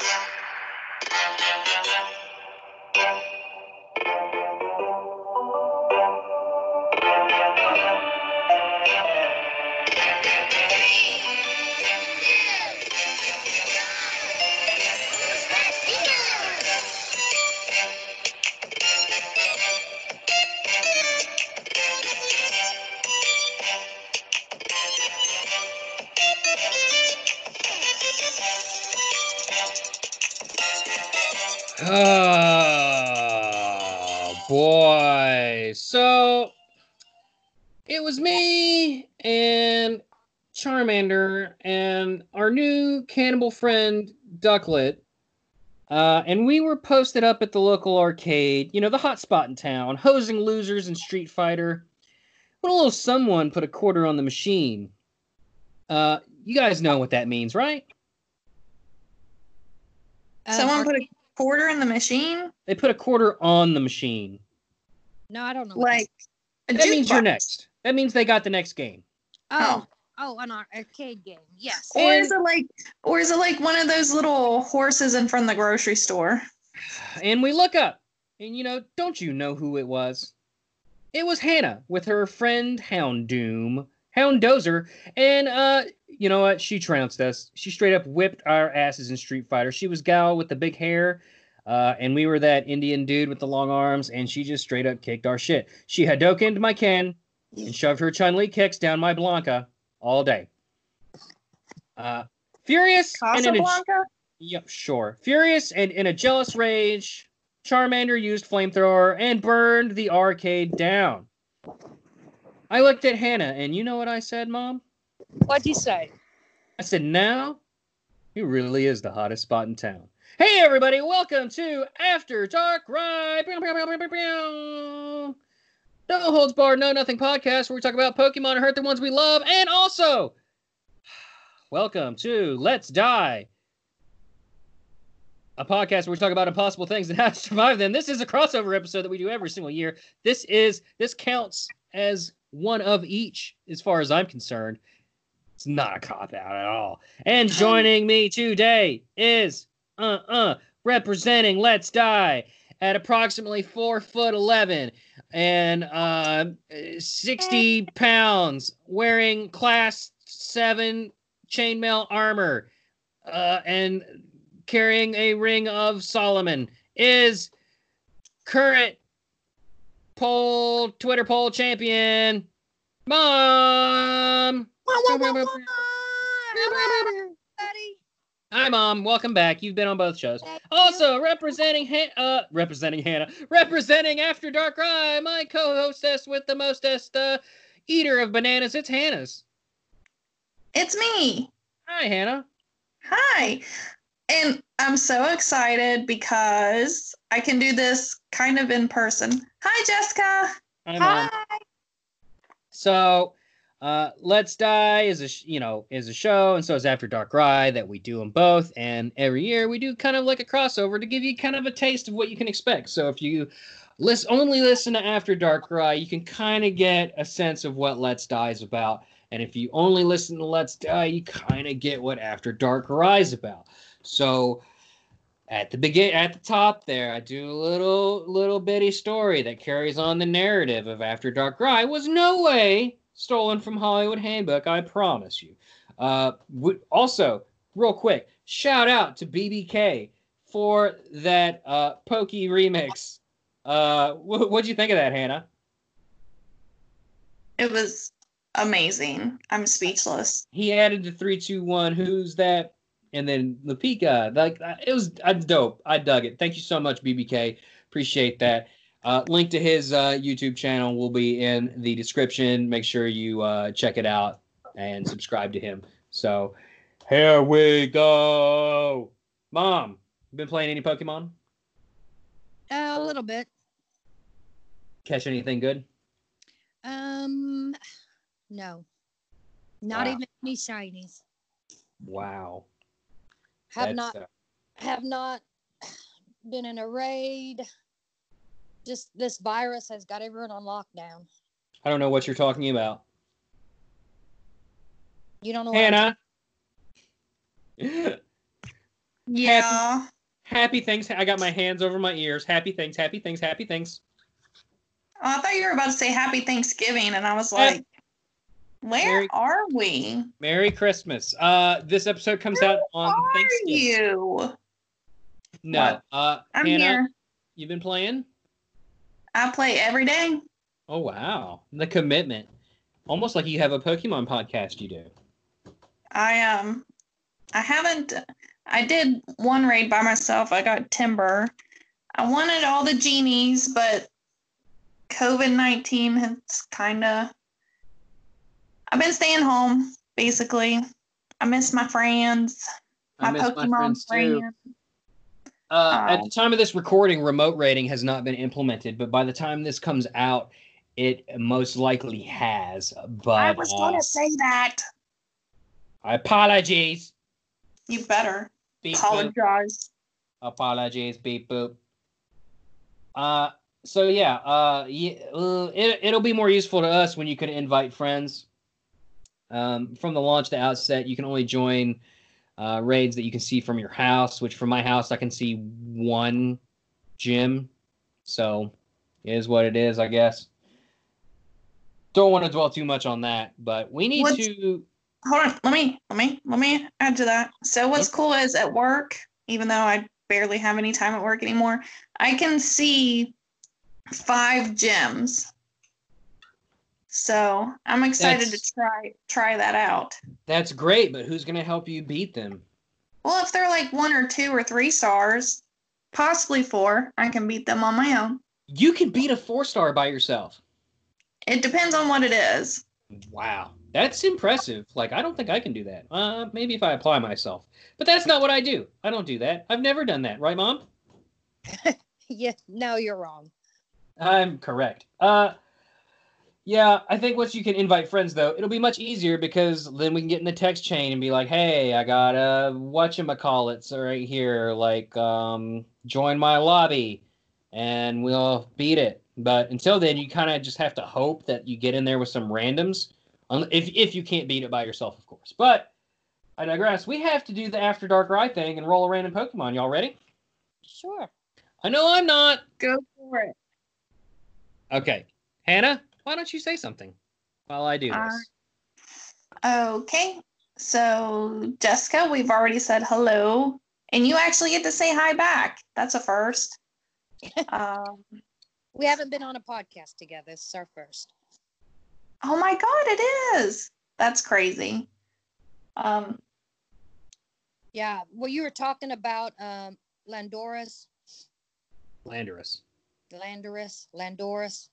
Thank you. Oh boy. So it was me and Charmander and our new cannibal friend Ducklett. Uh, and we were posted up at the local arcade, you know, the hot spot in town, hosing losers in Street Fighter. When a little someone put a quarter on the machine. Uh, you guys know what that means, right? Someone put a quarter in the machine? They put a quarter on the machine. No, I don't know. Like a That means you're next. That means they got the next game. oh, oh, an arcade game. Yes. Or is it like or is it like one of those little horses in front of the grocery store? And we look up, and you know, don't you know who it was? It was Hannah with her friend Houndoom, Hound Dozer, and uh, you know what? She trounced us. She straight up whipped our asses in Street Fighter. She was gal with the big hair, uh, and we were that Indian dude with the long arms, and she just straight up kicked our shit. She Hadokened my Ken and shoved her Chun Li kicks down my Blanka all day. Uh, furious and in a, Yep, sure. Furious and in a jealous rage, Charmander used flamethrower and burned the arcade down. I looked at Hannah, and you know what I said, Mom? What'd you say? I said, now he really is the hottest spot in town. Hey, everybody, welcome to After Darkrai. No holds barred, no nothing podcast where we talk about Pokemon and hurt the ones we love, and also welcome to Let's Die, a podcast where we talk about impossible things and how to survive them. This is a crossover episode that we do every single year. This is this counts as one of each, as far as I'm concerned. It's not a cop out at all. And joining me today is uh uh representing Let's Die at approximately four foot eleven and uh sixty pounds, wearing class seven chainmail armor, uh, and carrying a ring of Solomon is current poll Twitter poll champion, Mom. Hi, Mom. Welcome back. You've been on both shows. Also representing Han- uh representing Hannah, representing After Darkrai, my co-hostess with the mostest uh, eater of bananas. It's Hannah's. It's me. Hi, Hannah. Hi. And I'm so excited because I can do this kind of in person. Hi, Jessica. Hi, Mom. So, uh, Let's Die is a sh- you know is a show, and so is After Darkrai that we do them both. And every year we do kind of like a crossover to give you kind of a taste of what you can expect. So if you listen only listen to After Darkrai, you can kind of get a sense of what Let's Die is about. And if you only listen to Let's Die, you kind of get what After Darkrai is about. So at the begin at the top there, I do a little little bitty story that carries on the narrative of After Darkrai was no way stolen from Hollywood Handbook. I promise you. Uh, w- also, real quick, shout out to BBK for that uh, Pokey remix. Uh, wh- what'd you think of that, Hannah? It was amazing. I'm speechless. He added the three, two, one. Who's that? And then the Lapika. Like it was, uh, dope. I dug it. Thank you so much, BBK. Appreciate that. Uh, link to his uh, YouTube channel will be in the description. Make sure you uh, check it out and subscribe to him. So here we go. Mom, been playing any Pokemon? Uh, a little bit. Catch anything good? Um, no, not Wow. even any shinies. Wow. Have That's, not uh, have not been in a raid. Just this virus has got everyone on lockdown. I don't know what you're talking about. You don't know what Hannah. Yeah. Happy things. I got my hands over my ears. Happy things. Happy things. Happy things. Oh, I thought you were about to say Happy Thanksgiving, and I was Yeah. like, "Where Merry- are we? Merry Christmas. Uh, this episode comes out on Are Thanksgiving. you? No. What? Uh, I'm Hannah, here. you've been playing. I play every day. Oh wow, the commitment. Almost like you have a Pokemon podcast. You do. I um, I haven't. I did one raid by myself. I got Timburr. I wanted all the genies, but COVID nineteen has kind of. I've been staying home basically. I miss my friends, my I miss Pokemon my friends too. friends. Uh, at Oh. the time of this recording, remote raiding has not been implemented, but by the time this comes out, it most likely has. But I was uh, going to say that. I apologies. You better Beep, boop. apologize. Apologies. Beep boop. Uh, so yeah, uh, yeah, uh, it, it'll be more useful to us when you can invite friends. Um, from the launch to outset, you can only join uh, raids that you can see from your house. Which from my house, I can see one gym. So, it is what it is, I guess. Don't want to dwell too much on that, but we need What's- to. hold on let me let me let me add to that so what's cool is at work even though i barely have any time at work anymore i can see five gyms so i'm excited That's- to try try that out That's great, but who's going to help you beat them? well if they're like one or two or three stars possibly four i can beat them on my own You can beat a four star by yourself. it depends on what it is Wow, that's impressive. Like I don't think I can do that. Uh, maybe if I apply myself, but that's not what I do. I don't do that. I've never done that, right, Mom? Yeah, no, you're wrong. I'm correct. Uh, yeah, I think once you can invite friends, though, it'll be much easier because then we can get in the text chain and be like, "Hey, I got a whatchamacallits right here. Like, um, join my lobby, and we'll beat it." But until then, you kind of just have to hope that you get in there with some randoms, if if you can't beat it by yourself, of course. But I digress. We have to do the After Darkrai thing and roll a random Pokemon. Y'all ready? Sure. I know I'm not. go for it Okay. Hannah, why don't you say something while I do Uh, this? Okay. So, Jessica, we've already said hello, and you actually get to say hi back. That's a first. um, We haven't been on a podcast together. This is our first. oh my God, it is. That's crazy. Um, Yeah. Well, you were talking about um, Landorus. Landorus. Landorus, Landoris.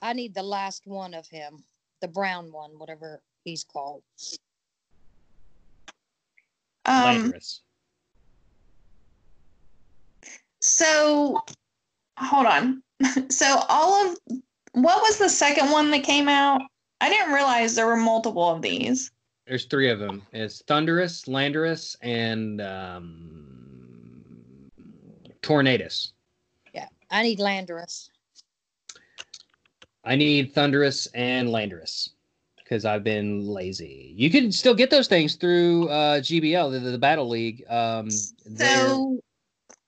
I need the last one of him, the brown one, whatever he's called. um, Landorus. so, hold on. so, all of what was the second one that came out? I didn't realize there were multiple of these. There's three of them. It's Thundurus, Landorus, and um, Tornadus. Yeah. I need Landorus. I need Thundurus and Landorus because I've been lazy. You can still get those things through uh, GBL, the, the Battle League. Um, they're- So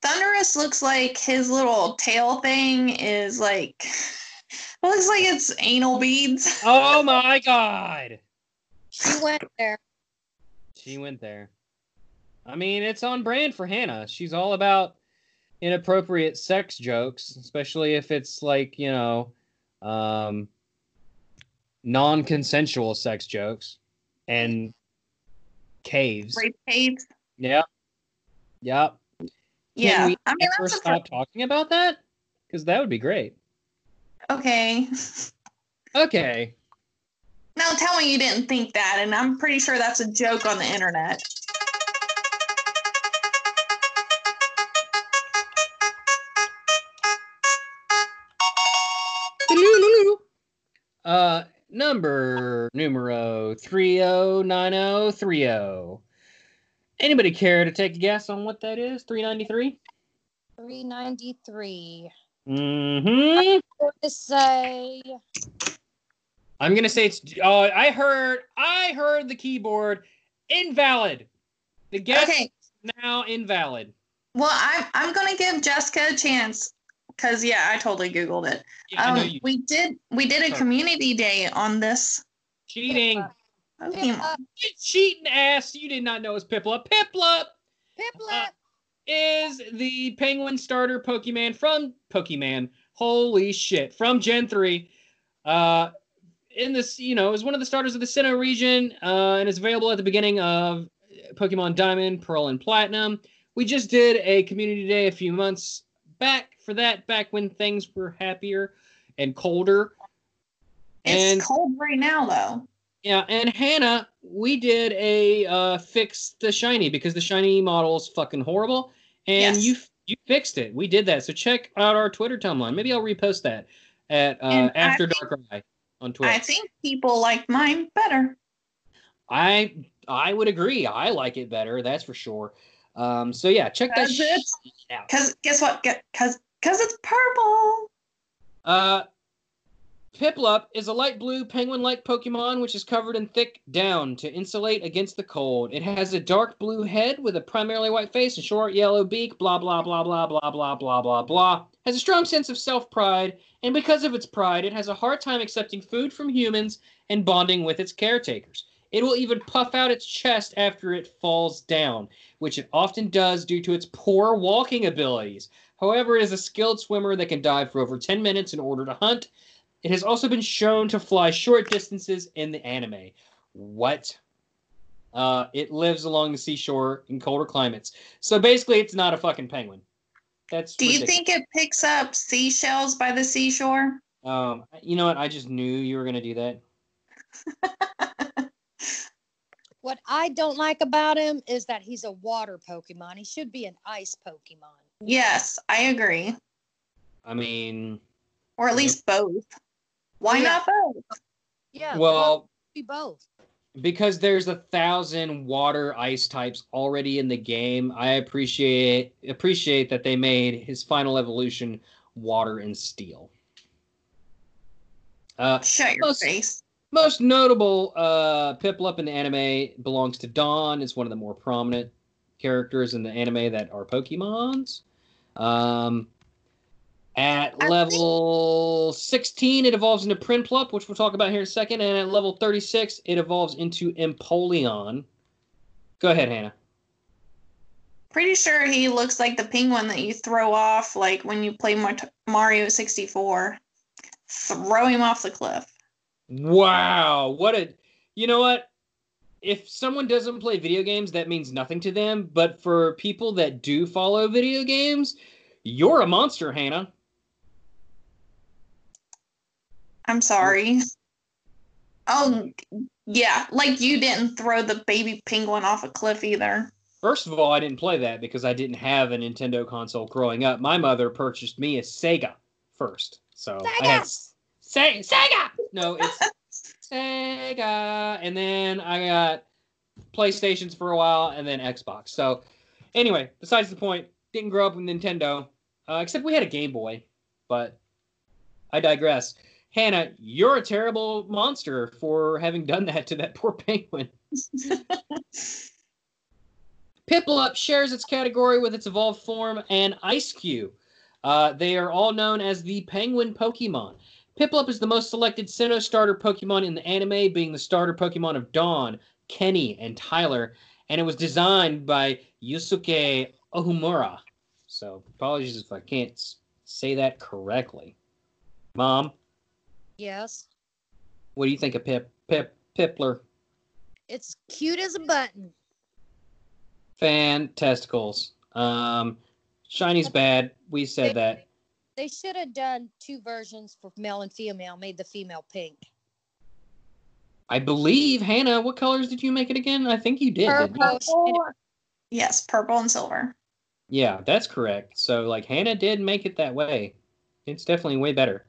Thundurus looks like his little tail thing is like it looks like it's anal beads. oh my god! She went there. She went there. I mean, it's on brand for Hannah. She's all about inappropriate sex jokes, especially if it's like, you know, um, non consensual sex jokes and caves. Rape caves. Yep. Yep. Yeah. Can we I mean ever a stop talking about that? Because that would be great. okay. Okay. Now tell me you didn't think that, and I'm pretty sure that's a joke on the internet. Uh, number numero three oh nine oh three oh. Anybody care to take a guess on what that is? Three ninety three. 393. Mm-hmm. What to say? I'm gonna say it's. Oh, I heard. I heard the keyboard invalid. The guess Okay. now invalid. Well, I'm I'm gonna give Jessica a chance because yeah, I totally googled it. Yeah, Um, you we did we did a Sorry. community day on this. cheating. Pokemon. Piplup, You cheating ass. You did not know it was Piplup. Piplup Piplup. is the penguin starter Pokemon from Pokemon. Holy shit. From Gen 3. Uh in this, you know, is one of the starters of the Sinnoh region, uh, and is available at the beginning of Pokemon Diamond, Pearl, and Platinum. We just did a community day a few months back for that, back when things were happier and colder. It's And cold right now though. yeah, and Hannah, we did a uh, fix the shiny because the shiny model is fucking horrible, and Yes. you you fixed it. We did that. So check out our Twitter timeline. Maybe I'll repost that at uh, After think- Dark Eye on Twitter. I think people like mine better. I I would agree. I like it better. That's for sure. Um, so yeah, check that shit it's out. cause guess what? Cause cause it's purple. Uh, Piplup is a light blue penguin-like Pokemon which is covered in thick down to insulate against the cold. It has a dark blue head with a primarily white face and short yellow beak. Blah blah blah blah blah blah blah blah blah. Has a strong sense of self-pride, and because of its pride, it has a hard time accepting food from humans and bonding with its caretakers. It will even puff out its chest after it falls down, which it often does due to its poor walking abilities. However, it is a skilled swimmer that can dive for over 10 minutes in order to hunt. It has also been shown to fly short distances in the anime. What? Uh, it lives along the seashore in colder climates. So basically, it's not a fucking penguin. That's Do you think it picks up seashells by the seashore? Um, you know what? I just knew you were gonna do that. What I don't like about him is that he's a water Pokemon. He should be an ice Pokemon. Yes, I agree. I mean, Or at least both. Why Yeah. not both? Yeah. well, be both. because there's a thousand water ice types already in the game i appreciate appreciate that they made his final evolution water and steel uh, Shut your Most- face. most notable uh, piplup in the anime belongs to dawn it's one of the more prominent characters in the anime that are pokemons um, at I level 16, it evolves into Prinplup, which we'll talk about here in a second. And at level 36, it evolves into Empoleon. Go ahead, Hannah. Pretty sure he looks like the penguin that you throw off, like when you play Mario 64. Throw him off the cliff. Wow. What a. You know what? If someone doesn't play video games, that means nothing to them. But for people that do follow video games, you're a monster, Hannah. I'm sorry. Oh, yeah. Like you didn't throw the baby penguin off a cliff either. First of all, I didn't play that because I didn't have a Nintendo console growing up. My mother purchased me a Sega first. So I had Sega! Se- Sega. No, it's Sega, and then I got PlayStations for a while, and then Xbox. So anyway, besides the point, didn't grow up with Nintendo, uh, except we had a Game Boy. But I digress. Hannah, you're a terrible monster for having done that to that poor penguin. Piplup shares its category with its evolved form and Eiscue. Uh, they are all known as the Penguin Pokemon. Piplup is the most selected Sinnoh starter Pokemon in the anime, being the starter Pokemon of Dawn, Kenny, and Tyler, and it was designed by Yusuke Ohmura. So apologies if I can't say that correctly. Mom, Yes. what do you think of Pip Pip Pipler? It's cute as a button. Fantasticals. Um, Shiny's bad. We said that. They should have done two versions for male and female, made the female pink. I believe Hannah. What colors did you make it again? I think you did. Purple. Purple. Yes, purple and silver. Yeah, that's correct. So like Hannah did make it that way. It's definitely way better.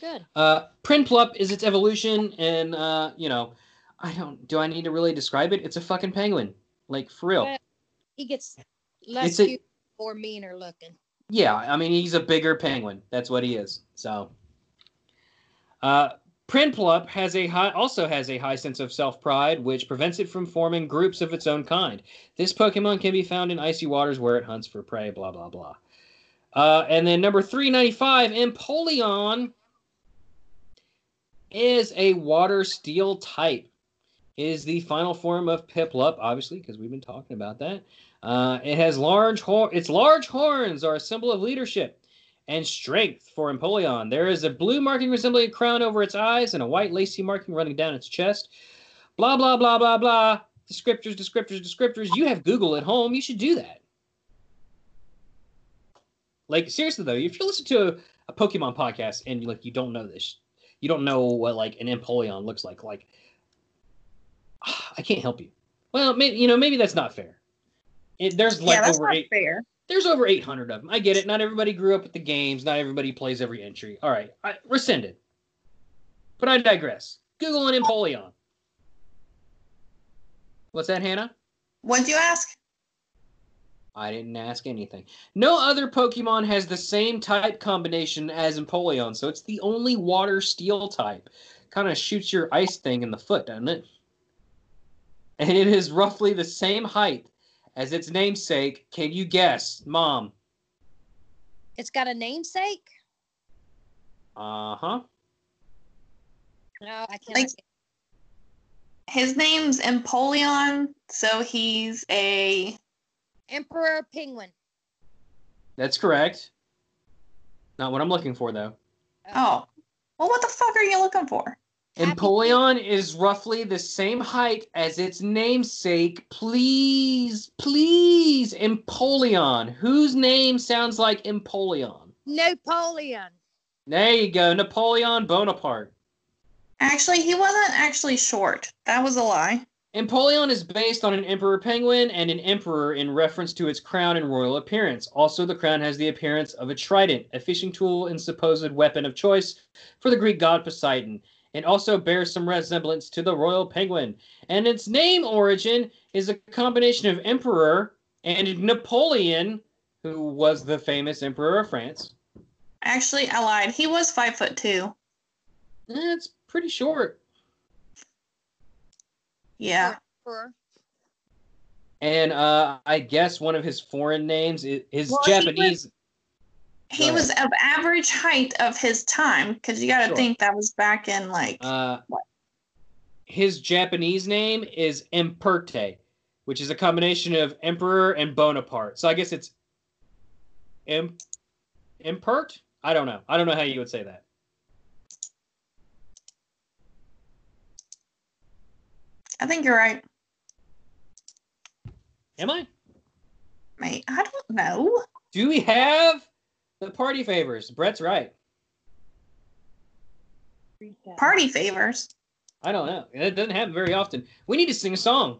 Good. Uh, Prinplup is its evolution, and uh, you know, I don't. Do I need to really describe it? It's a fucking penguin, like for real. Well, He gets less It's a- cute or meaner looking. Yeah, I mean he's a bigger penguin. That's what he is. So, uh, Prinplup has a high, also has a high sense of self-pride, which prevents it from forming groups of its own kind. This Pokemon can be found in icy waters where it hunts for prey. Blah blah blah. Uh, and then number 395, Empoleon is a water steel type. It is the final form of Piplup, obviously, because we've been talking about that. Uh, it has large hor- its large horns are a symbol of leadership and strength for Empoleon. There is a blue marking resembling a crown over its eyes and a white lacy marking running down its chest. Blah blah blah blah blah. Descriptors, descriptors, descriptors. You have Google at home. You should do that. Like seriously though, if you listen to a, a Pokemon podcast and like you don't know this, you don't know what like an Empoleon looks like. Like I can't help you. Well, maybe you know maybe that's not fair. It, there's like yeah, that's over not eight. fair. There's over 800 of them. I get it. Not everybody grew up with the games. Not everybody plays every entry. All right, I, rescinded. But I digress. Google an Empoleon. What's that, Hannah? What'd you ask? I didn't ask anything. No other Pokemon has the same type combination as Empoleon, so it's the only water steel type. Kind of shoots your ice thing in the foot, doesn't it? And it is roughly the same height as its namesake. Can you guess, Mom? It's got a namesake? Uh huh. No, I can't. Like- His name's Empoleon, so he's a Emperor Penguin. That's correct. Not what I'm looking for, though. oh. Well, what the fuck are you looking for? Happy Empoleon is roughly the same height as its namesake. Please, please, Empoleon. Whose name sounds like Empoleon? Napoleon. There you go, Napoleon Bonaparte. Actually, he wasn't actually short. That was a lie. Empoleon is based on an emperor penguin and an emperor in reference to its crown and royal appearance. Also, the crown has the appearance of a trident, a fishing tool and supposed weapon of choice for the Greek god Poseidon. It also bears some resemblance to the royal penguin. And its name origin is a combination of emperor and Napoleon, who was the famous emperor of France. Actually, I lied. He was five foot two. That's pretty short. Yeah. And uh, I guess one of his foreign names is his Well, he was- Japanese. He Go was of average height of his time because you got to Sure. think that was back in like Uh, What? his Japanese name is Emperte, which is a combination of emperor and Bonaparte. So I guess it's Im Impert. I don't know. I don't know how you would say that. I think you're right, Am I? mate. I don't know. Do we have the party favors? Bret's right. Party favors. I don't know. It doesn't happen very often. We need to sing a song.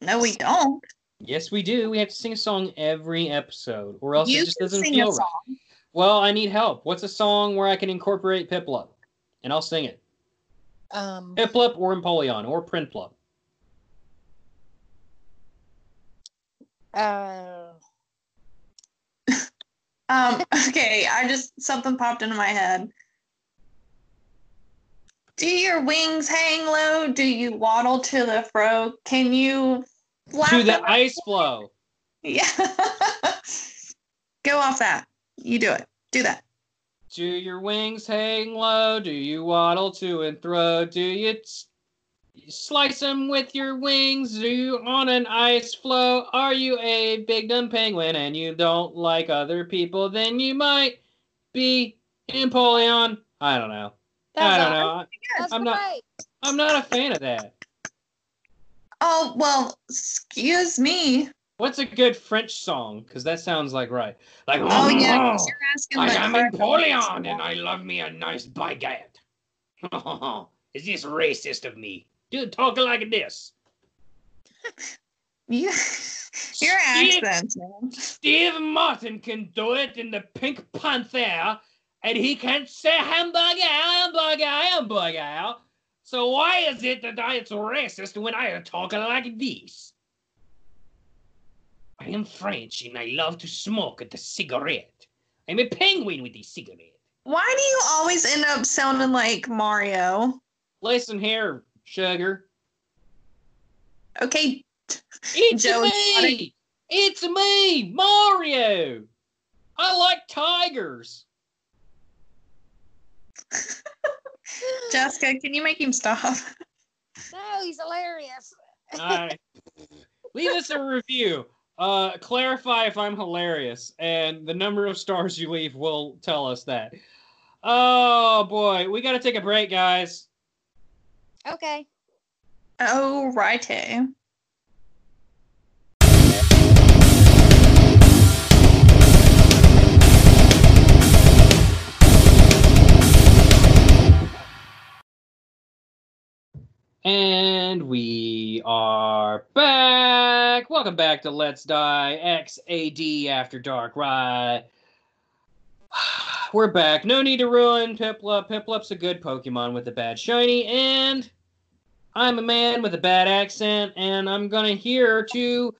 No, we don't. Yes, we do. We have to sing a song every episode, or else you it just doesn't sing feel a right. song. Well, I need help. What's a song where I can incorporate Piplup? And I'll sing it. Um, Piplup or Empoleon or Prinplup. uh, Um. Okay. I just something popped into my head. Do your wings hang low? Do you waddle to the fro? Can you flap To the ice flow. Yeah. Go off that. You do it. Do that. Do your wings hang low? Do you waddle to and fro? Do you s- slice them with your wings? Do you on an ice floe? Are you a big dumb penguin and you don't like other people? Then you might be Empoleon. I don't know. I don't all- know. That's I'm not- right. I'm not a fan of that. Oh well. Excuse me. What's a good French song? Because that sounds like right. Like, Oh yeah. "Oh, 'cause You're asking. I am correct Napoleon and I love me a nice baguette. Is this racist of me? Dude, talking like this. You, your Steve- accent, man. Steve Martin can do it in the Pink Panther, and he can say hamburger, hamburger, hamburger. So why is it that I, it's racist when I am talking like this? I am French and I love to smoke the cigarette. I'm a penguin with a cigarette. Why do you always end up sounding like Mario? Listen here, sugar. Okay, It's Joe me. It's me, Mario. I like tigers. Jessica, can you make him stop? No, he's hilarious. All right. Leave us a review. Uh, clarify if I'm hilarious, and the number of stars you leave will tell us that. Oh boy, we got to take a break, guys. Okay. Oh, righty. And we are back. Welcome back to Let's Die XAD After Darkrai. We're back. No need to ruin Piplup. Piplup's a good Pokemon with a bad shiny, and I'm a man with a bad accent, and I'm gonna here to.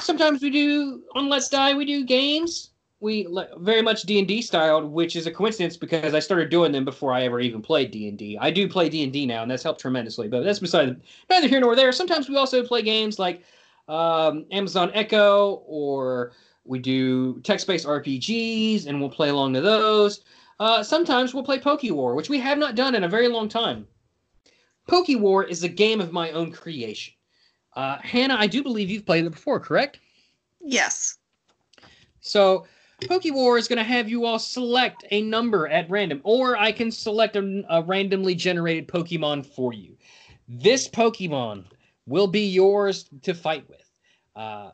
Sometimes we do on Let's Die. We do games. We very much D and D styled, which is a coincidence because I started doing them before I ever even played D and D. I do play D and D now, and that's helped tremendously. But that's beside neither here nor there. Sometimes we also play games like um, Amazon Echo, or we do text-based RPGs, and we'll play along to those. Uh, sometimes we'll play Poke War, which we have not done in a very long time. Poke War is a game of my own creation. Uh, Hannah, I do believe you've played it before, correct? Yes. So Poke War is going to have you all select a number at random, or I can select a, a randomly generated Pokemon for you. This Pokemon will be yours to fight with. Uh,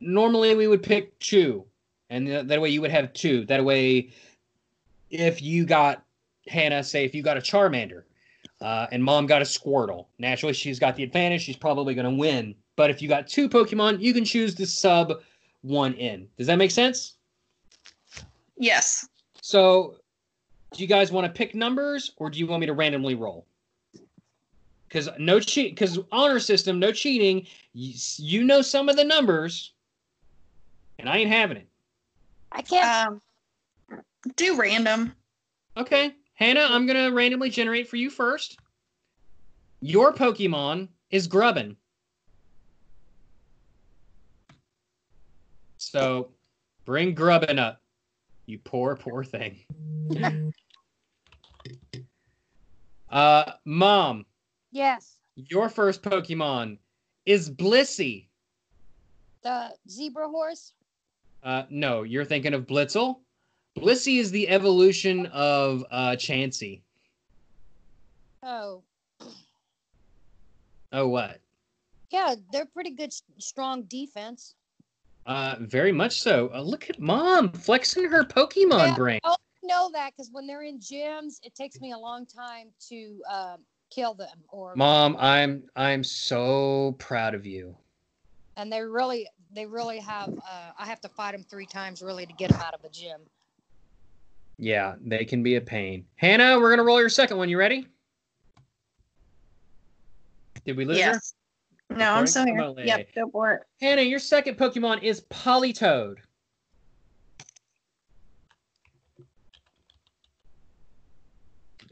normally, we would pick two, and th- that way you would have two. That way, if you got Hannah, say if you got a Charmander, uh, and Mom got a Squirtle, naturally she's got the advantage. She's probably going to win. But if you got two Pokemon, you can choose to sub one in. Does that make sense? Yes. So, do you guys want to pick numbers, or do you want me to randomly roll? Because no cheat, because honor system, no cheating. You, you know some of the numbers, and I ain't having it. I can't. Um, do random. Okay, Hannah, I'm gonna randomly generate for you first. Your Pokemon is Grubbin. So, bring Grubbin up. You poor, poor thing. Uh, Mom, yes. your first Pokemon is Blissey. The zebra horse. Uh, no, you're thinking of Blitzle. Blissey is the evolution of uh, Chansey. Oh, Oh, what? yeah. They're pretty good, strong defense. Uh, very much so. Uh, look at Mom flexing her Pokemon Yeah. brain. Oh, I know that because when they're in gyms, it takes me a long time to um, kill them, or Mom, I'm I'm so proud of you. and they really, they really have. Uh, I have to fight them three times really to get them out of the gym. Yeah, they can be a pain. Hannah, we're gonna roll your second one. You ready? Did we lose her? Yes. No, I'm Recording? still here. Come Yep, Lay. go for it. Hannah, your second Pokemon is Politoed.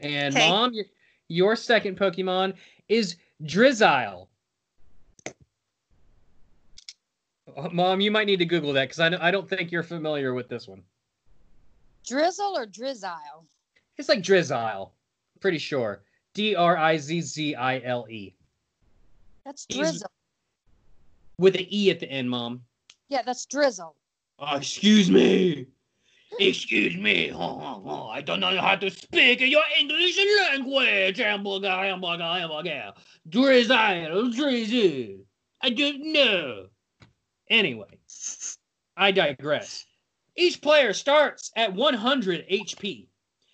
And Okay. Mom, your, your second Pokemon is Drizzile. Uh, Mom, you might need to Google that because I, don't- I don't think you're familiar with this one. Drizzle or Drizzile? It's like Drizzile. Pretty sure. D R I Z Z I L E. That's Drizzle. With an E at the end, Mom. Yeah, that's Drizzle. Oh, excuse me. Excuse me. Oh, oh, I don't know how to speak your English language. Hamburger, hamburger, hamburger. Drizzle, drizzle. I don't know. Anyway, I digress. Each player starts at 100 HP.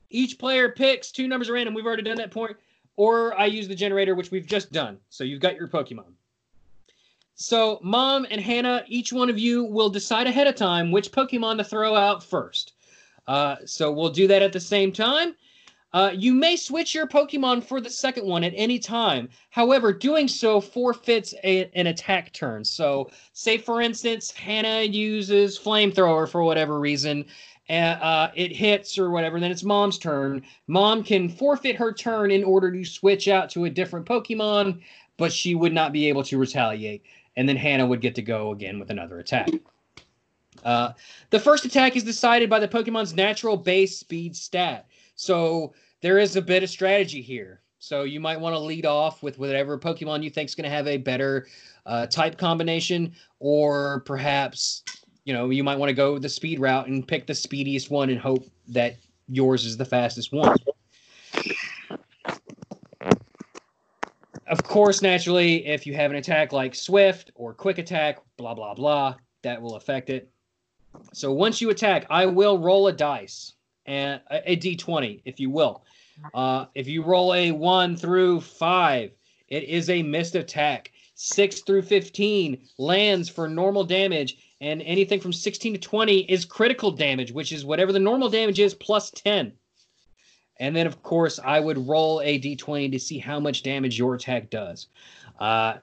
Each player picks two numbers at random. We've already done that point. Or I use the generator, which we've just done. So you've got your Pokemon. So, Mom and Hannah, each one of you will decide ahead of time which Pokemon to throw out first. Uh, so, we'll do that at the same time. Uh, you may switch your Pokemon for the second one at any time. However, doing so forfeits a, an attack turn. So, say for instance, Hannah uses Flamethrower for whatever reason, uh, it hits or whatever, then it's mom's turn. Mom can forfeit her turn in order to switch out to a different Pokemon, but she would not be able to retaliate. And then Hannah would get to go again with another attack. Uh, the first attack is decided by the Pokemon's natural base speed stat. So there is a bit of strategy here. So you might want to lead off with whatever Pokemon you think is going to have a better uh, type combination, or perhaps you know you might want to go the speed route and pick the speediest one and hope that yours is the fastest one. Of course, naturally, if you have an attack like Swift or Quick Attack, blah blah blah, that will affect it. So once you attack, I will roll a dice and a, a d20, if you will. Uh, if you roll a one through five, it is a missed attack. Six through 15 lands for normal damage, and anything from 16 to 20 is critical damage, which is whatever the normal damage is plus 10. And then, of course, I would roll a d20 to see how much damage your attack does. Uh,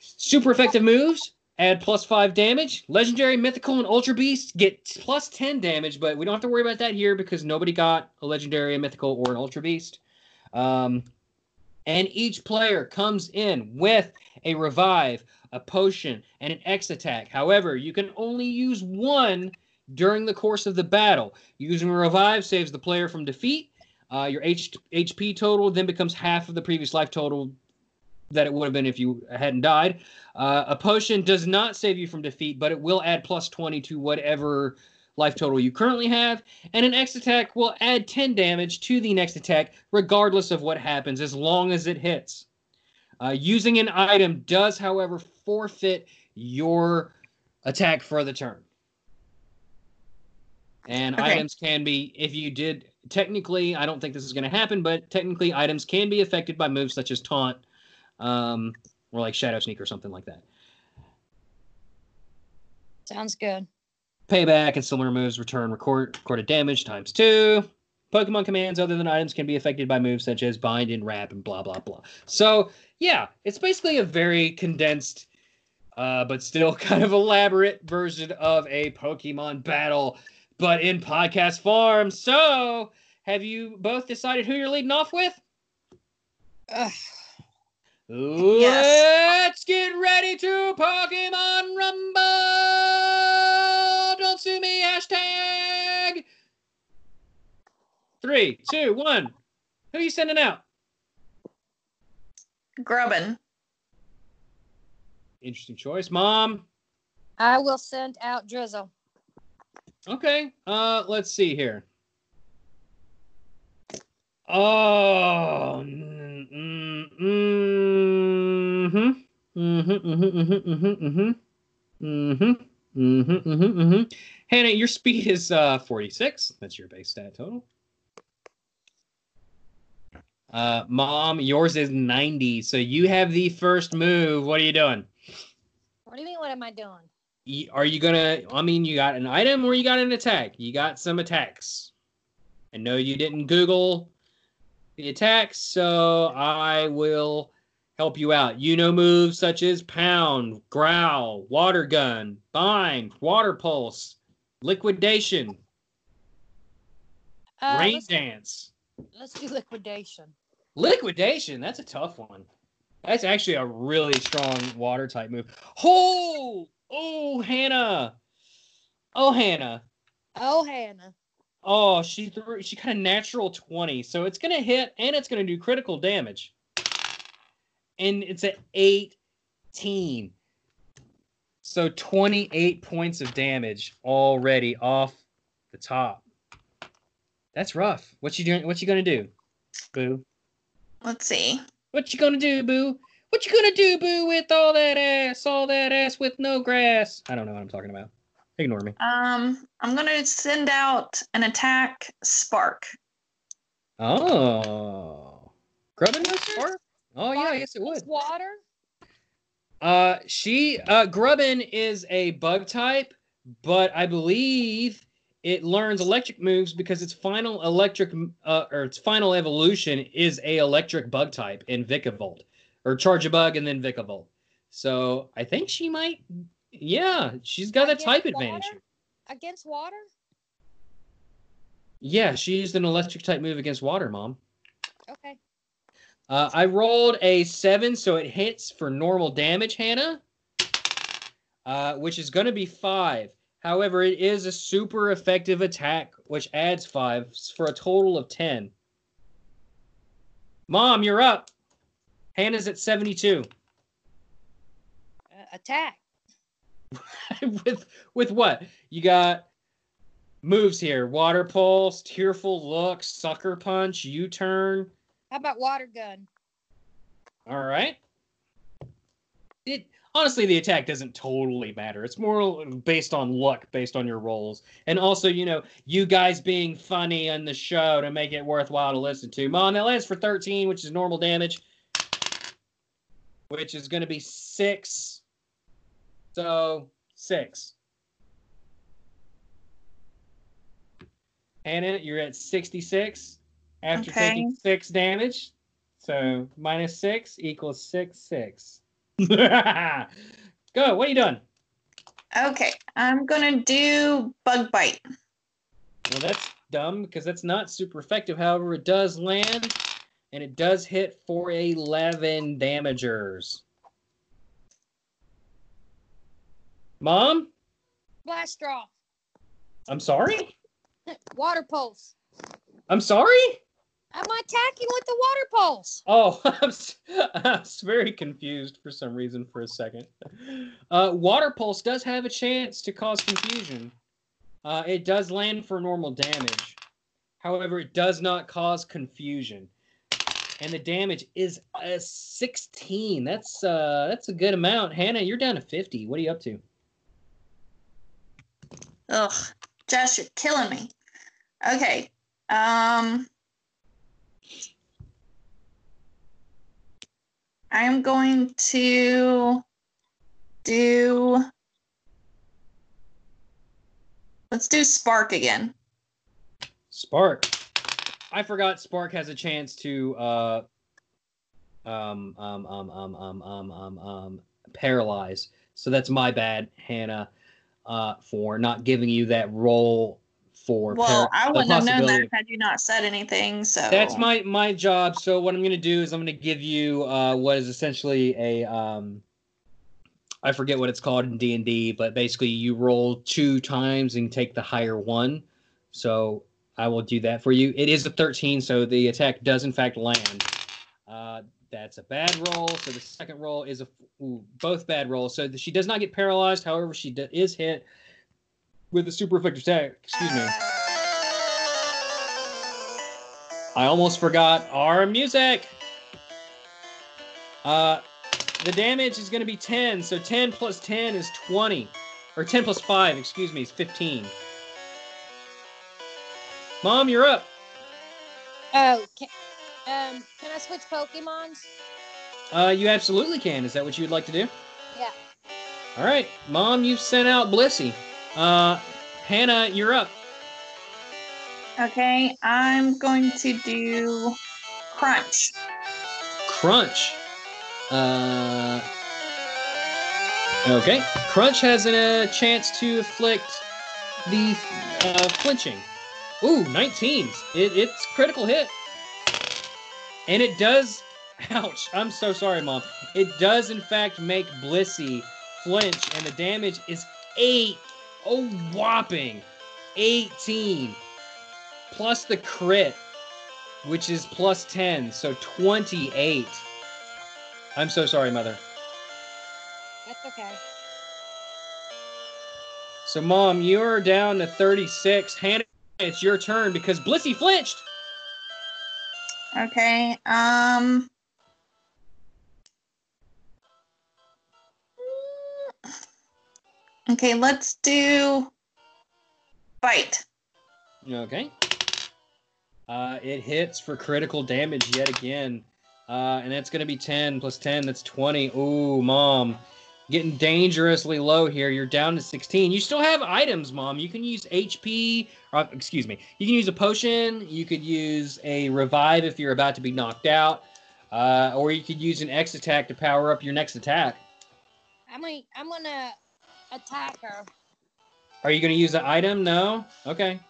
super effective moves add plus five damage. Legendary, mythical, and ultra beasts get plus 10 damage, but we don't have to worry about that here because nobody got a legendary, a mythical, or an ultra beast. Um, and each player comes in with a revive, a potion, and an X attack. However, you can only use one during the course of the battle. Using a revive saves the player from defeat. Uh, your H- HP total then becomes half of the previous life total that it would have been if you hadn't died. Uh, a potion does not save you from defeat, but it will add plus 20 to whatever life total you currently have. And an X attack will add 10 damage to the next attack, regardless of what happens, as long as it hits. Uh, using an item does, however, forfeit your attack for the turn. And Okay. items can be, if you did, technically, I don't think this is going to happen, but technically, items can be affected by moves such as taunt, um, or like Shadow Sneak or something like that. Sounds good. Payback and similar moves return record, recorded damage times two. Pokemon commands other than items can be affected by moves such as bind and wrap and blah blah blah. So yeah, it's basically a very condensed, uh, but still kind of elaborate version of a Pokemon battle, but in podcast form. So have you both decided who you're leading off with? Ugh. Let's get ready to Pokemon Rumble! Don't sue me, hashtag! Three, two, one. Who are you sending out? Grubbin. Interesting choice. Mom. I will send out Drizzle. Okay. Uh, let's see here. Oh. mm, mm, mhm. Mhm, mhm, mhm, mhm, mhm. Mhm. Mhm, mhm, mhm. Hannah, your speed is uh 46. That's your base stat total. Uh, mom, yours is 90. So you have the first move. What are you doing? What do you mean? What am I doing? Are you gonna? I mean, you got an item or you got an attack? You got some attacks. I know you didn't Google the attacks, so I will help you out. You know moves such as pound, growl, water gun, bind, water pulse, liquidation, Uh, rain let's, dance. let's do liquidation. Liquidation, that's a tough one. That's actually a really strong water type move. Oh, oh, Hannah. Oh, Hannah. Oh, Hannah. Oh, she threw. She got a natural twenty, so it's gonna hit and it's gonna do critical damage. And it's at eighteen, so twenty-eight points of damage already off the top. That's rough. What you doing? What you gonna do, Boo? Let's see. What you gonna do, Boo? What you gonna do, Boo, with all that ass? All that ass with no grass? I don't know what I'm talking about. Ignore me. Um, I'm gonna send out an attack spark. Oh, Grubbin knows Water? Spark? Oh yeah, yes it would. water. Uh, she uh Grubbin is a bug type, but I believe it learns electric moves because its final electric uh, or its final evolution is a electric bug type in Vikavolt or Charjabug and then Vikavolt. So I think she might. Yeah, she's got a Against type advantage. Against water? Yeah, she used an electric type move against water, mom. Okay. Uh, I rolled a seven, so it hits for normal damage, Hannah, uh, which is going to be five. However, it is a super effective attack, which adds five for a total of 10. Mom, you're up. Hannah's at 72. Uh, attack. with with what? You got moves here: water pulse, tearful look, sucker punch, U-turn. How about water gun? All right. It honestly, the attack doesn't totally matter. It's more based on luck, based on your rolls, and also you know you guys being funny on the show to make it worthwhile to listen to. Mom, that lands for 13, which is normal damage, which is going to be six. So six. Hannah, you're at 66 after Okay. taking six damage. So minus six equals six six. Go. What are you doing? Okay, I'm gonna do bug bite. Well, that's dumb because that's not super effective. However, it does land and it does hit for 11 damagers. Mom, Blast off. I'm sorry. Water pulse. I'm sorry. I'm attacking with the water pulse. Oh, I'm, s- I was very confused for some reason for a second. Uh, Water Pulse does have a chance to cause confusion. Uh, it does land for normal damage. However, it does not cause confusion. And the damage is a 16. That's uh, that's a good amount. Hannah, you're down to 50. What are you up to? Ugh, Josh, you're killing me. Okay. Um, I'm going to do. Let's do spark again. Spark. I forgot Spark has a chance to uh um um um um um um um um paralyze. So that's my bad, Hannah, uh, for not giving you that roll for Well, par- I wouldn't have known that had you not said anything. So That's my my job. So what I'm gonna do is I'm gonna give you uh what is essentially a um I forget what it's called in D and D, but basically you roll two times and take the higher one. So I will do that for you. It is a 13, so the attack does in fact land. Uh, that's a bad roll. So the second roll is a ooh, both bad rolls. So she does not get paralyzed. However, she d- is hit with a super effective attack. Excuse me. I almost forgot our music. Uh, the damage is going to be 10. So 10 plus 10 is 20. Or 10 plus 5, excuse me, is 15. Mom, you're up. Oh, can, um, can I switch Pokemons? Uh, you absolutely can. Is that what you would like to do? Yeah. All right. Mom, you've sent out Blissey. Uh, Hannah, you're up. okay. I'm going to do crunch. Crunch. Uh, okay. Crunch has a chance to afflict the uh, flinching. Ooh, 19. It, it's critical hit. And it does. Ouch. I'm so sorry, Mom. It does, in fact, make Blissey flinch, and the damage is 8. Oh, whopping 18. Plus the crit, which is plus 10, so 28. I'm so sorry, Mother. That's okay. So, Mom, you're down to 36. Hannah, it's your turn because Blissey flinched. Okay. Um. Okay, let's do bite. Okay. Uh, it hits for critical damage yet again. Uh, and that's going to be 10 plus 10. That's 20. Ooh, Mom. Getting dangerously low here. You're down to 16. You still have items, Mom. You can use HP. Or, excuse me. You can use a potion. You could use a revive if you're about to be knocked out. Uh, or you could use an X attack to power up your next attack. I'm gonna, I'm gonna attack her. Are you going to use an item? No? Okay.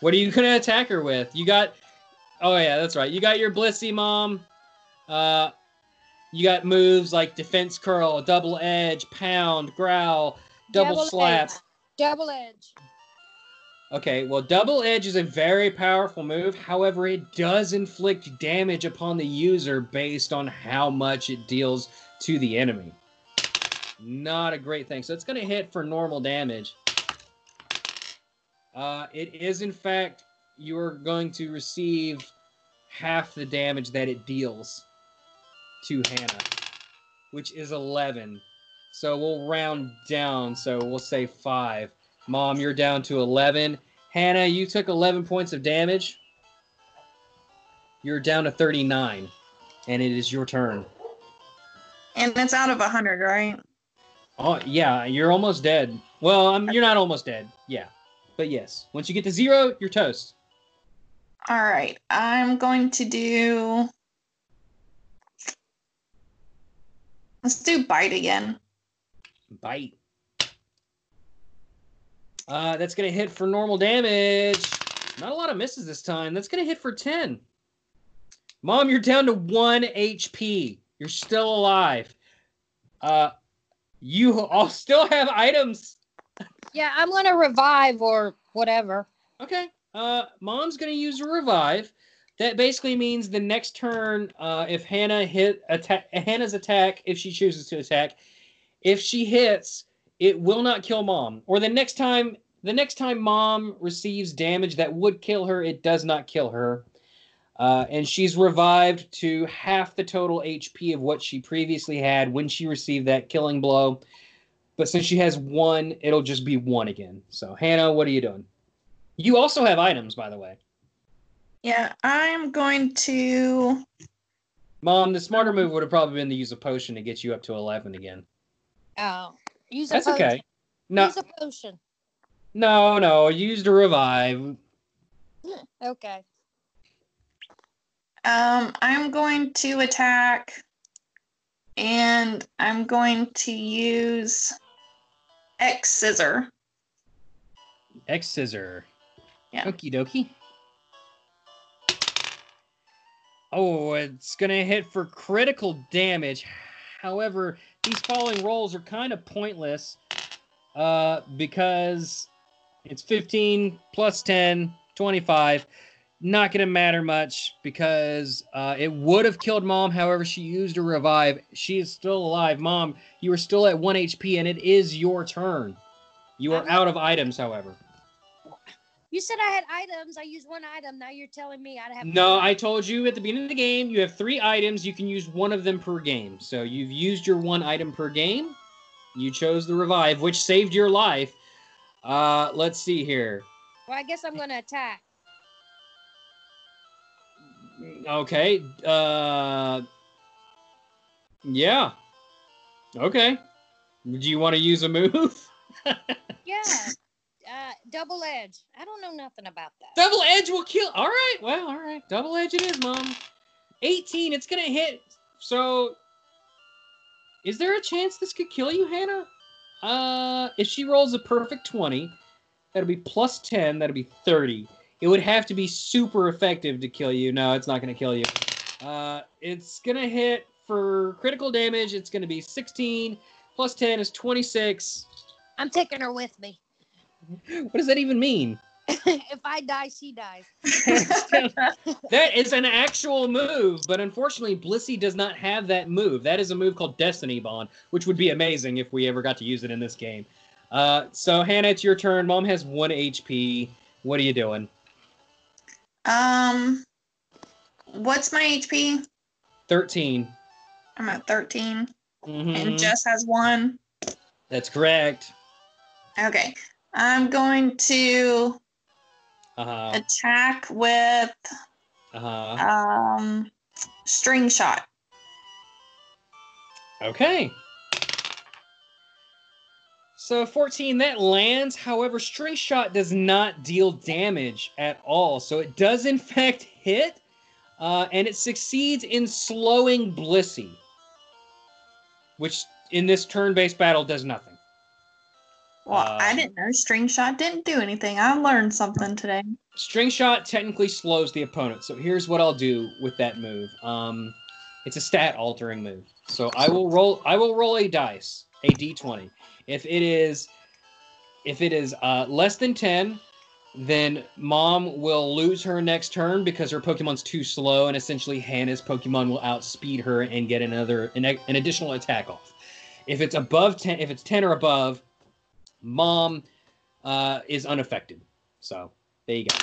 What are you gonna attack her with? You got. Oh yeah, that's right. You got your Blissey mom. Uh, you got moves like defense curl, double edge, pound, growl, double, Double slap. edge. Double edge. Okay, well, double edge is a very powerful move. However, it does inflict damage upon the user based on how much it deals to the enemy. Not a great thing. So it's going to hit for normal damage. Uh, it is, in fact, you are going to receive half the damage that it deals to Hannah, which is 11. So we'll round down. So we'll say five. Mom, you're down to 11. Hannah, you took 11 points of damage. You're down to 39. And it is your turn. And it's out of 100, right? Oh, yeah, you're almost dead. Well, um, you're not almost dead. Yeah. But yes, once you get to zero, you're toast. All right. I'm going to do. Let's do bite again. Bite. Uh, that's going to hit for normal damage. Not a lot of misses this time. That's going to hit for 10. Mom, you're down to 1 HP. You're still alive. Uh, you all still have items. Yeah, I'm gonna revive or whatever. Okay. Uh, Mom's going to use a revive. That basically means the next turn, uh, if Hannah hit attack, Hannah's attack, if she chooses to attack, if she hits, it will not kill Mom. Or the next time, the next time Mom receives damage that would kill her, it does not kill her. Uh, and she's revived to half the total HP of what she previously had when she received that killing blow. But since she has one, it'll just be one again. So, Hannah, what are you doing? You also have items, by the way. Yeah, I'm going to. Mom, the smarter move would have probably been to use a potion to get you up to 11 again. Oh, use a potion That's potion. okay. No, Use a potion. no, no. You used a revive. Okay. Um, I'm going to attack, and I'm going to use X scissor. X scissor. Yeah. Okie dokie. Oh, it's gonna hit for critical damage. However, these following rolls are kind of pointless uh, because it's 15 plus 10, 25. Not gonna matter much because uh, it would have killed mom. However, she used a revive. She is still alive. Mom, you are still at one HP, and it is your turn. You are I'm- out of items, however. You said I had items. I used one item. Now you're telling me I don't have. No, I told you at the beginning of the game you have three items. You can use one of them per game. So you've used your one item per game. You chose the revive, which saved your life. Uh, let's see here. Well, I guess I'm gonna attack. Okay. Uh, yeah. Okay. Do you want to use a move? Yeah. Uh, double edge. I don't know nothing about that. Double edge will kill. All right. Well, all right. Double edge it is, mom. 18. It's gonna hit. So, is there a chance this could kill you, Hannah? Uh, if she rolls a perfect 20, that'll be plus 10. That'll be 30. It would have to be super effective to kill you. No, it's not gonna kill you. Uh, it's gonna hit for critical damage. It's gonna be 16 plus 10 is 26. I'm taking her with me. What does that even mean? if I die, she dies. that is an actual move, but unfortunately, Blissey does not have that move. That is a move called Destiny Bond, which would be amazing if we ever got to use it in this game. Uh, so, Hannah, it's your turn. Mom has one HP. What are you doing? Um, what's my HP? 13. I'm at 13, Mhm. and Jess has one. That's correct. Okay, I'm going to Uh huh. attack with Uh huh. um string shot. Okay. So 14, that lands. However, string shot does not deal damage at all. So it does, in fact, hit, uh, and it succeeds in slowing Blissey, which in this turn based battle does nothing. Well, I Um, didn't know string shot didn't do anything. I learned something today. String shot technically slows the opponent. So here's what I'll do with that move. Um, it's a stat altering move. So I will roll. I will roll a dice, a d20. If it is, if it is uh, less than ten, then Mom will lose her next turn because her Pokemon's too slow, and essentially Hannah's Pokemon will outspeed her and get another an, an additional attack off. If it's above ten, if it's ten or above, Mom uh, is unaffected. So there you go.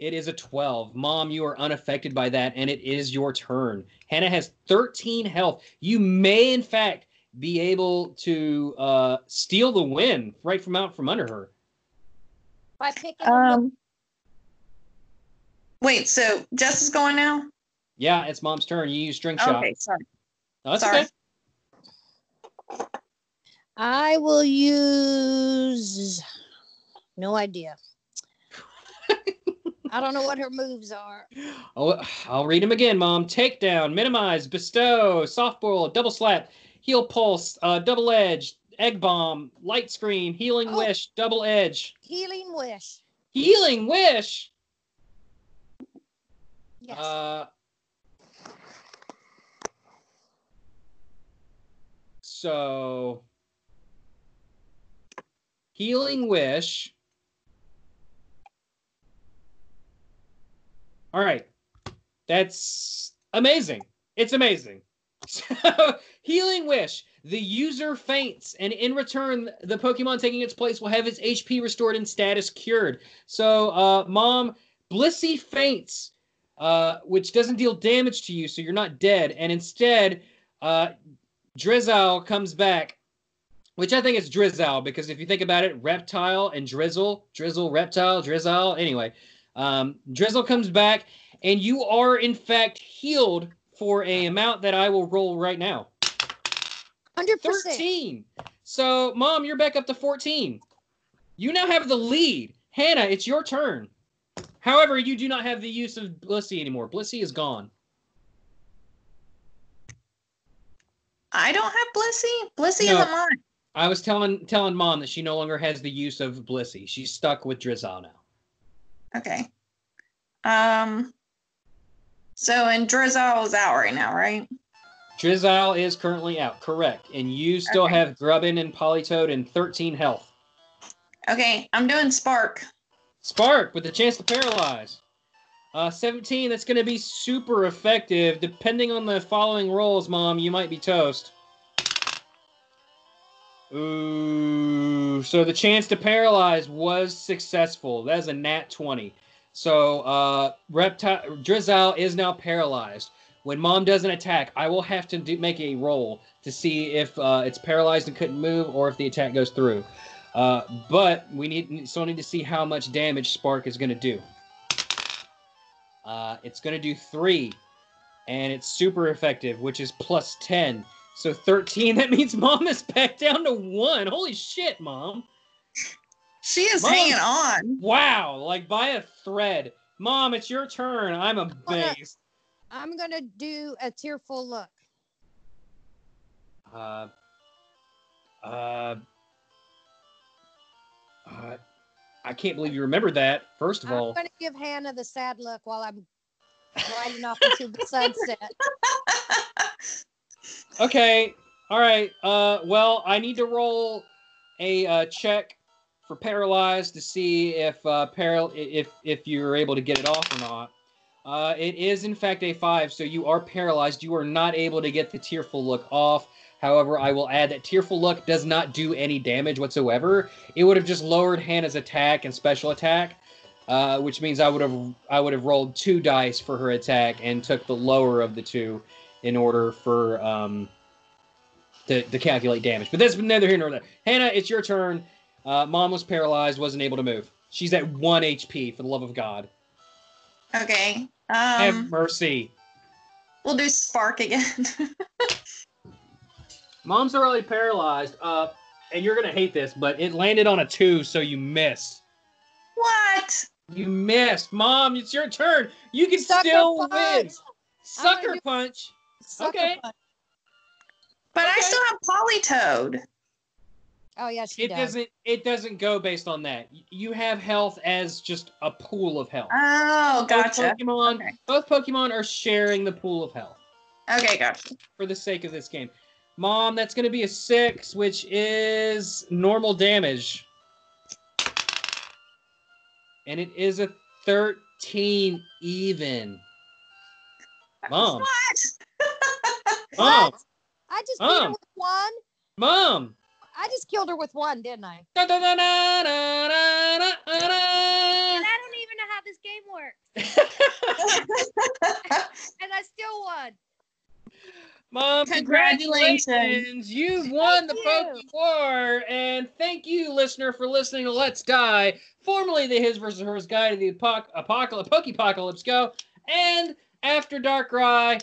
It is a 12. Mom, you are unaffected by that, and it is your turn. Hannah has 13 health. You may, in fact, be able to uh, steal the win right from out from under her. By picking them up. Um. Wait, so Jess is going now? Yeah, it's Mom's turn. You use drink shot. Okay, sorry. No, that's sorry. okay. I will use no idea. I don't know what her moves are. Oh, I'll read them again, Mom. Takedown, minimize, bestow, soft-boiled, double slap, heal pulse, uh, double edge, egg bomb, light screen, healing Oh. wish, double edge, Healing wish. healing wish. Yes. Uh, so, healing wish. All right, that's amazing. It's amazing. So, healing wish. The user faints, and in return, the Pokemon taking its place will have its HP restored and status cured. So, uh, Mom, Blissey faints uh, which doesn't deal damage to you, so you're not dead. And instead, uh, Drizzle comes back, which I think is Drizzle because if you think about it, reptile and drizzle, drizzle, reptile, drizzle. Anyway, um, Drizzle comes back, and you are in fact healed for a amount that I will roll right now. 100%. 13. So, Mom, you're back up to 14. You now have the lead. Hannah, it's your turn. However, you do not have the use of Blissey anymore. Blissey is gone. I don't have Blissey. Blissey No. isn't mine. I was telling telling Mom that she no longer has the use of Blissey. She's stuck with Drizzle now. Okay. Um. So and Drizzle is out right now, right? Drizzle is currently out, correct. And you still Okay. have Grubbin and Politoed and 13 health. Okay, I'm doing Spark. Spark with a chance to paralyze. Uh, 17, that's going to be super effective. Depending on the following rolls, Mom, you might be toast. Ooh, so the chance to paralyze was successful. That is a nat 20. So, uh, Reptile Drizzle is now paralyzed. When Mom does an attack, I will have to do, make a roll to see if uh, it's paralyzed and couldn't move or if the attack goes through. Uh, but we need still need to see how much damage Spark is going to do. Uh, it's going to do three, and it's super effective, which is plus ten. So thirteen. That means Mom is back down to one. Holy shit, Mom! She is Mom. hanging on. Wow, like by a thread. Mom, it's your turn. I'm amazed. I'm going to do a tearful look. Uh, uh, uh, I can't believe you remembered that. First of all. I'm going to give Hannah the sad look while I'm riding off into the sunset. Okay. All right. Uh, well, I need to roll a uh, check for paralyzed to see if uh, paral- if if you're able to get it off or not. Uh, it is in fact a five, so you are paralyzed. You are not able to get the tearful look off. However, I will add that tearful look does not do any damage whatsoever. It would have just lowered Hannah's attack and special attack, uh, which means I would have I would have rolled two dice for her attack and took the lower of the two in order for um, to, to calculate damage. But that's neither here nor there. Hannah, it's your turn. Uh, Mom was paralyzed, wasn't able to move. She's at one HP. For the love of God, Okay. have Um, mercy. we'll do Spark again. Mom's already paralyzed. Uh, and you're gonna hate this, but it landed on a two, so you missed. what? You missed, Mom. It's your turn. You can Sucker still win. punch. I'm Sucker punch. Sucker Okay. punch. But I still have Politoed. Oh yeah, she It does. doesn't. It doesn't go based on that. You have health as just a pool of health. Oh, gotcha. Both Pokemon, Okay. both Pokemon are sharing the pool of health Okay, gotcha. for the sake of this game. Mom, that's going to be a six, which is normal damage, and it is a thirteen even. Mom, What? mom, I just beat her Mom. with one. mom. I just killed her with one, didn't I? Da, da, da, da, da, da, da, da. And I don't even know how this game works. And I still won. Mom, Congratulations. congratulations. You've won the Thank Poke War. And thank you, listener, for listening to Let's Die, formerly the His versus Hers Guide to the Apoc- Apocalypse, Pokepocalypse Go, and After Darkrai,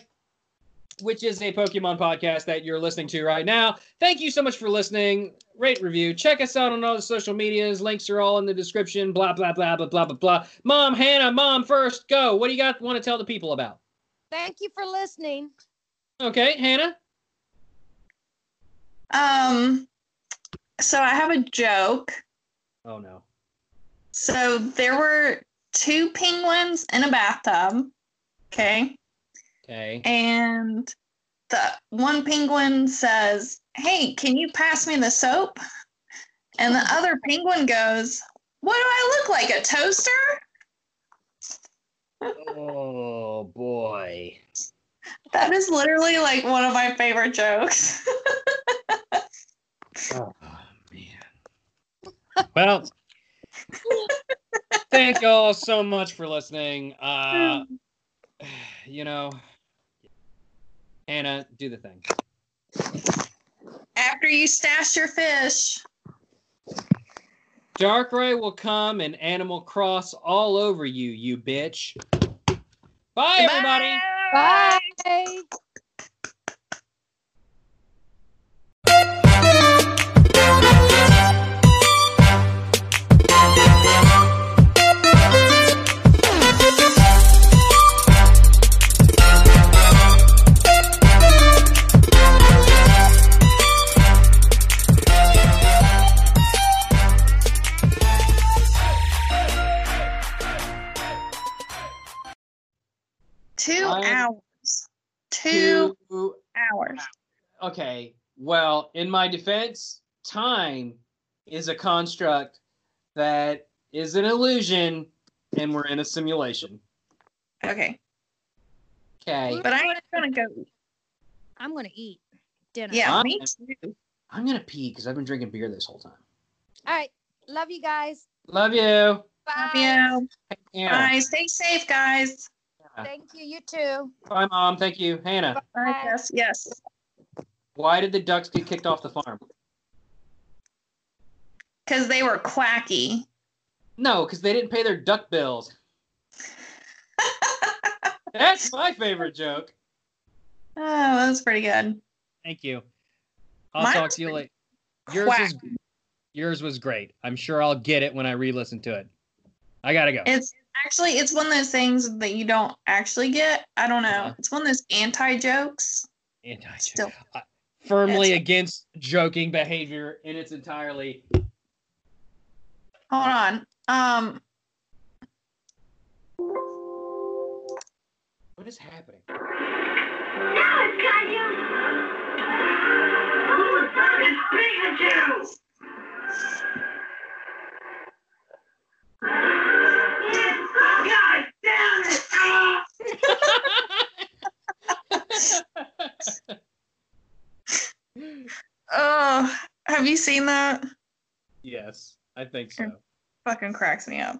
which is a Pokemon podcast that you're listening to right now. Thank you so much for listening. Rate, review. Check us out on all the social medias. Links are all in the description. Blah, blah, blah, blah, blah, blah, blah. Mom, Hannah, Mom, first, go. What do you got want to tell the people about? Thank you for listening. Okay, Hannah? um, so I have a joke. Oh, no. So there were two penguins in a bathtub. Okay. Okay. And the one penguin says, Hey, can you pass me the soap? And the other penguin goes, What do I look like? A toaster? Oh boy. That is literally like one of my favorite jokes. Oh man. Well, thank y'all so much for listening. Uh, you know, Hannah, do the thing. After you stash your fish. Darkrai will come and Animal Cross all over you, you bitch. Bye, everybody. Bye. Two Okay. Well, in my defense, time is a construct that is an illusion, and we're in a simulation. Okay. Okay. But I'm gonna go. I'm gonna eat dinner. Yeah, Huh? me too. I'm gonna pee because I've been drinking beer this whole time. All right. Love you guys. Love you. Love Bye. you. Hannah. Bye. Stay safe, guys. Thank you. You too. Bye, mom. Thank you, Hannah. Bye. Bye. Yes. Yes. Why did the ducks get kicked off the farm? Because they were quacky. No, because they didn't pay their duck bills. That's my favorite joke. Oh, that was pretty good. Thank you. I'll Mine talk to you later. Yours was Quacky. yours was great. I'm sure I'll get it when I re-listen to it. I gotta go. It's actually it's one of those things that you don't actually get. I don't know. Uh-huh. It's one of those anti jokes. Anti- Still. Firmly It's- against joking behavior in its entirely. Hold on. Um. What is happening? Now it's got you. Who's that? It's Pikachu. God damn it! Oh, have you seen that? yes, I think so. Fucking cracks me up.